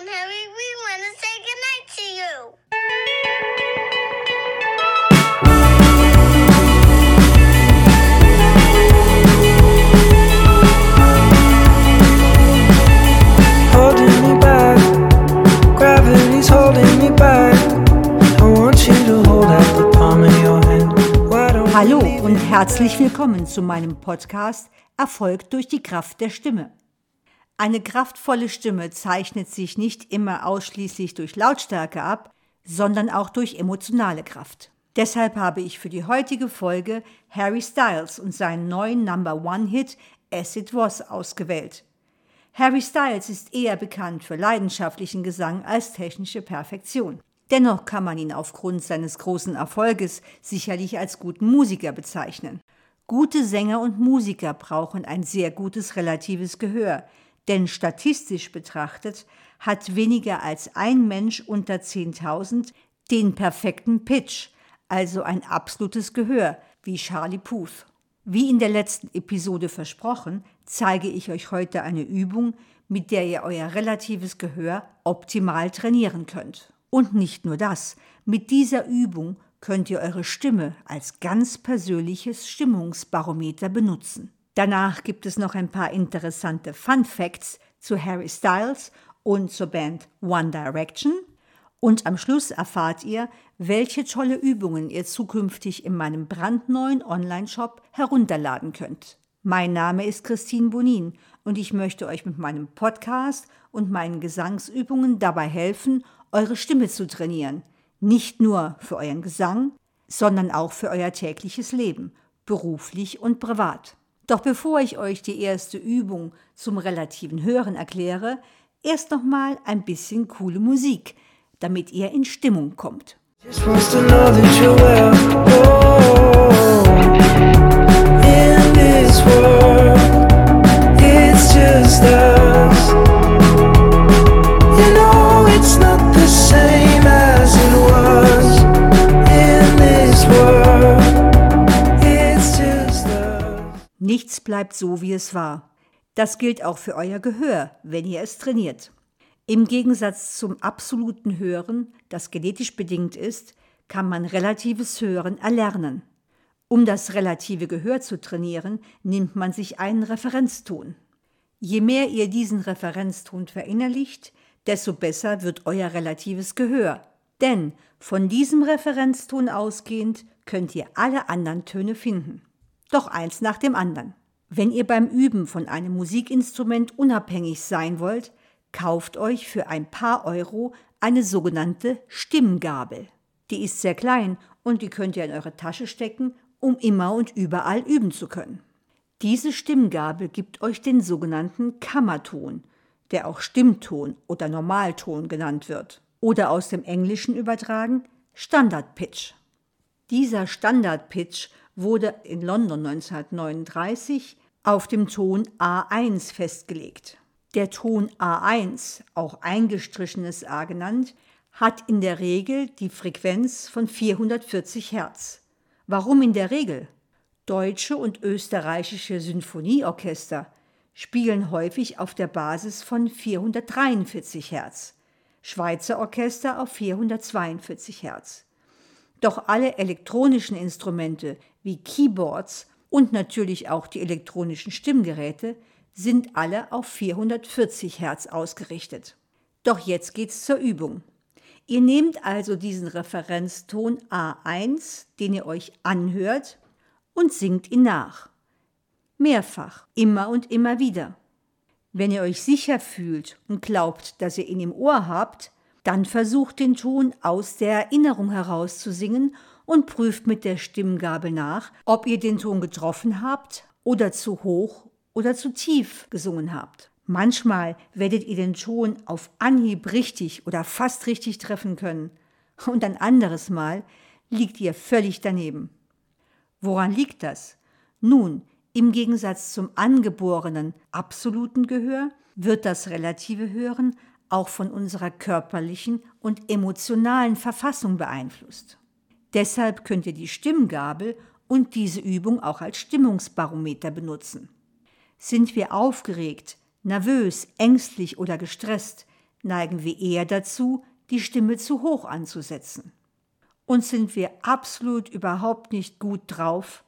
and Harry, we want to say goodnight to you. holding me back. Gravity's holding me back. I want you to hold out the palm of your hand. Why don't we Hallo und herzlich willkommen zu meinem Podcast Erfolg durch die Kraft der Stimme. Eine kraftvolle Stimme zeichnet sich nicht immer ausschließlich durch Lautstärke ab, sondern auch durch emotionale Kraft. Deshalb habe ich für die heutige Folge Harry Styles und seinen neuen Number One Hit As It Was ausgewählt. Harry Styles ist eher bekannt für leidenschaftlichen Gesang als technische Perfektion. Dennoch kann man ihn aufgrund seines großen Erfolges sicherlich als guten Musiker bezeichnen. Gute Sänger und Musiker brauchen ein sehr gutes relatives Gehör, denn statistisch betrachtet hat weniger als ein Mensch unter 10.000 den perfekten Pitch, also ein absolutes Gehör, wie Charlie Puth. Wie in der letzten Episode versprochen, zeige ich euch heute eine Übung, mit der ihr euer relatives Gehör optimal trainieren könnt. Und nicht nur das, mit dieser Übung könnt ihr eure Stimme als ganz persönliches Stimmungsbarometer benutzen. Danach gibt es noch ein paar interessante Fun Facts zu Harry Styles und zur Band One Direction. Und am Schluss erfahrt ihr, welche tolle Übungen ihr zukünftig in meinem brandneuen Online-Shop herunterladen könnt. Mein Name ist Christine Bonin und ich möchte euch mit meinem Podcast und meinen Gesangsübungen dabei helfen, eure Stimme zu trainieren. Nicht nur für euren Gesang, sondern auch für euer tägliches Leben, beruflich und privat. Doch bevor ich euch die erste Übung zum relativen Hören erkläre, erst noch mal ein bisschen coole Musik, damit ihr in Stimmung kommt. Just wants to know that you're well. Oh, Nichts bleibt so, wie es war. Das gilt auch für euer Gehör, wenn ihr es trainiert. Im Gegensatz zum absoluten Hören, das genetisch bedingt ist, kann man relatives Hören erlernen. Um das relative Gehör zu trainieren, nimmt man sich einen Referenzton. Je mehr ihr diesen Referenzton verinnerlicht, desto besser wird euer relatives Gehör. Denn von diesem Referenzton ausgehend könnt ihr alle anderen Töne finden. Doch eins nach dem anderen. Wenn ihr beim Üben von einem Musikinstrument unabhängig sein wollt, kauft euch für ein paar Euro eine sogenannte Stimmgabel. Die ist sehr klein und die könnt ihr in eure Tasche stecken, um immer und überall üben zu können. Diese Stimmgabel gibt euch den sogenannten Kammerton, der auch Stimmton oder Normalton genannt wird. Oder aus dem Englischen übertragen Standardpitch. Dieser Standardpitch wurde in London 1939 auf dem Ton A1 festgelegt. Der Ton A1, auch eingestrichenes A genannt, hat in der Regel die Frequenz von 440 Hertz. Warum in der Regel? Deutsche und österreichische Sinfonieorchester spielen häufig auf der Basis von 443 Hertz, Schweizer Orchester auf 442 Hertz. Doch alle elektronischen Instrumente wie Keyboards und natürlich auch die elektronischen Stimmgeräte sind alle auf 440 Hertz ausgerichtet. Doch jetzt geht's zur Übung. Ihr nehmt also diesen Referenzton A1, den ihr euch anhört, und singt ihn nach. Mehrfach, immer und immer wieder. Wenn ihr euch sicher fühlt und glaubt, dass ihr ihn im Ohr habt, dann versucht den Ton aus der Erinnerung heraus zu singen und prüft mit der Stimmgabel nach, ob ihr den Ton getroffen habt oder zu hoch oder zu tief gesungen habt. Manchmal werdet ihr den Ton auf Anhieb richtig oder fast richtig treffen können und ein anderes Mal liegt ihr völlig daneben. Woran liegt das? Nun, im Gegensatz zum angeborenen absoluten Gehör wird das relative Hören auch von unserer körperlichen und emotionalen Verfassung beeinflusst. Deshalb könnt ihr die Stimmgabel und diese Übung auch als Stimmungsbarometer benutzen. Sind wir aufgeregt, nervös, ängstlich oder gestresst, neigen wir eher dazu, die Stimme zu hoch anzusetzen. Und sind wir absolut überhaupt nicht gut drauf,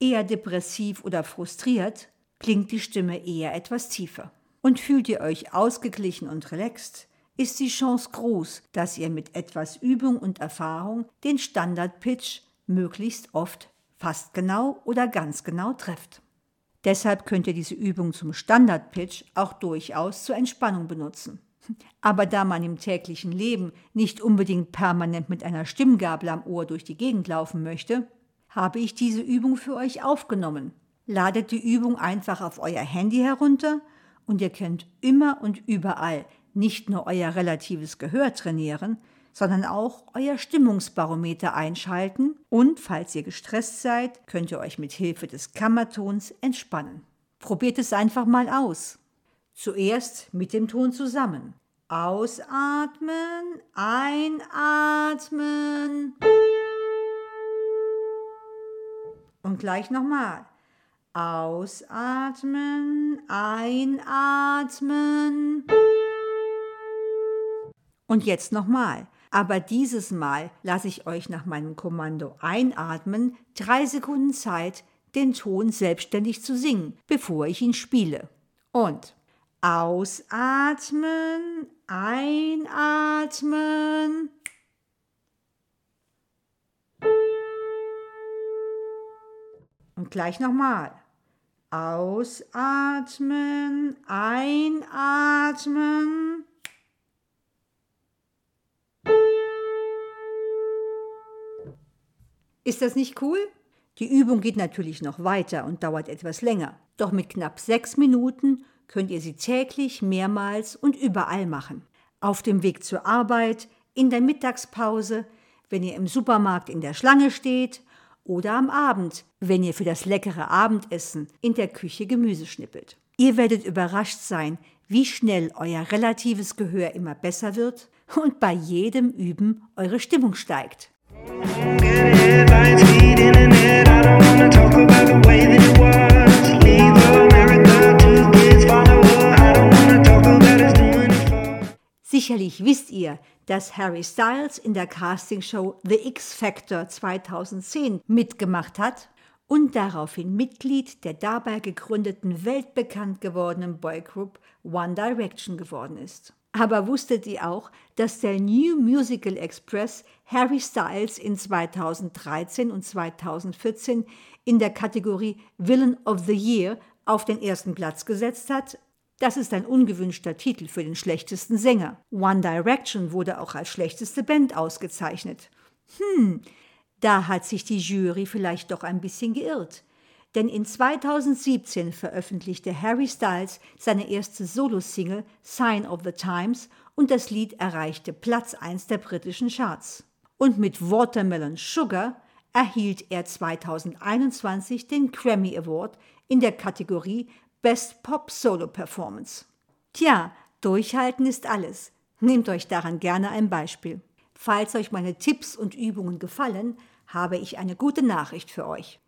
eher depressiv oder frustriert, klingt die Stimme eher etwas tiefer. Und fühlt ihr euch ausgeglichen und relaxed, ist die Chance groß, dass ihr mit etwas Übung und Erfahrung den Standard-Pitch möglichst oft fast genau oder ganz genau trefft. Deshalb könnt ihr diese Übung zum Standard-Pitch auch durchaus zur Entspannung benutzen. Aber da man im täglichen Leben nicht unbedingt permanent mit einer Stimmgabel am Ohr durch die Gegend laufen möchte, habe ich diese Übung für euch aufgenommen. Ladet die Übung einfach auf euer Handy herunter und ihr könnt immer und überall nicht nur euer relatives Gehör trainieren, sondern auch euer Stimmungsbarometer einschalten und falls ihr gestresst seid, könnt ihr euch mit Hilfe des Kammertons entspannen. Probiert es einfach mal aus. Zuerst mit dem Ton zusammen. Ausatmen, einatmen. Und gleich nochmal. Ausatmen, einatmen. Und jetzt nochmal. Aber dieses Mal lasse ich euch nach meinem Kommando einatmen drei Sekunden Zeit, den Ton selbstständig zu singen, bevor ich ihn spiele. Und ausatmen, einatmen. Und gleich nochmal. Ausatmen, einatmen. Ist das nicht cool? Die Übung geht natürlich noch weiter und dauert etwas länger. Doch mit knapp sechs Minuten könnt ihr sie täglich mehrmals und überall machen. Auf dem Weg zur Arbeit, in der Mittagspause, wenn ihr im Supermarkt in der Schlange steht oder am Abend, wenn ihr für das leckere Abendessen in der Küche Gemüse schnippelt. Ihr werdet überrascht sein, wie schnell euer relatives Gehör immer besser wird und bei jedem Üben eure Stimmung steigt. Sicherlich wisst ihr, dass Harry Styles in der Castingshow The X Factor 2010 mitgemacht hat und daraufhin Mitglied der dabei gegründeten weltbekannt gewordenen Boygroup One Direction geworden ist. Aber wusstet ihr auch, dass der New Musical Express Harry Styles in 2013 und 2014 in der Kategorie Villain of the Year auf den ersten Platz gesetzt hat? Das ist ein ungewünschter Titel für den schlechtesten Sänger. One Direction wurde auch als schlechteste Band ausgezeichnet. Hm, da hat sich die Jury vielleicht doch ein bisschen geirrt denn in 2017 veröffentlichte Harry Styles seine erste Solosingle Sign of the Times und das Lied erreichte Platz 1 der britischen Charts. Und mit Watermelon Sugar erhielt er 2021 den Grammy Award in der Kategorie Best Pop Solo Performance. Tja, durchhalten ist alles. Nehmt euch daran gerne ein Beispiel. Falls euch meine Tipps und Übungen gefallen, habe ich eine gute Nachricht für euch.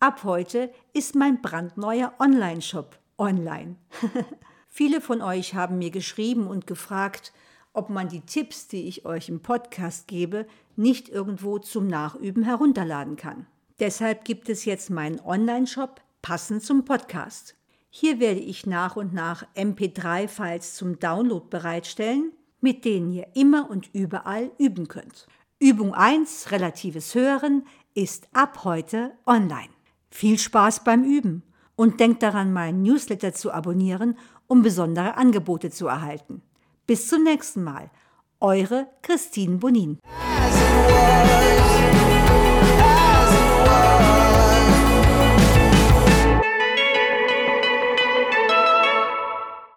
Ab heute ist mein brandneuer Online-Shop online. Viele von euch haben mir geschrieben und gefragt, ob man die Tipps, die ich euch im Podcast gebe, nicht irgendwo zum Nachüben herunterladen kann. Deshalb gibt es jetzt meinen Online-Shop passend zum Podcast. Hier werde ich nach und nach MP3-Files zum Download bereitstellen, mit denen ihr immer und überall üben könnt. Übung 1, relatives Hören, ist ab heute online. Viel Spaß beim Üben und denkt daran, meinen Newsletter zu abonnieren, um besondere Angebote zu erhalten. Bis zum nächsten Mal. Eure Christine Bonin.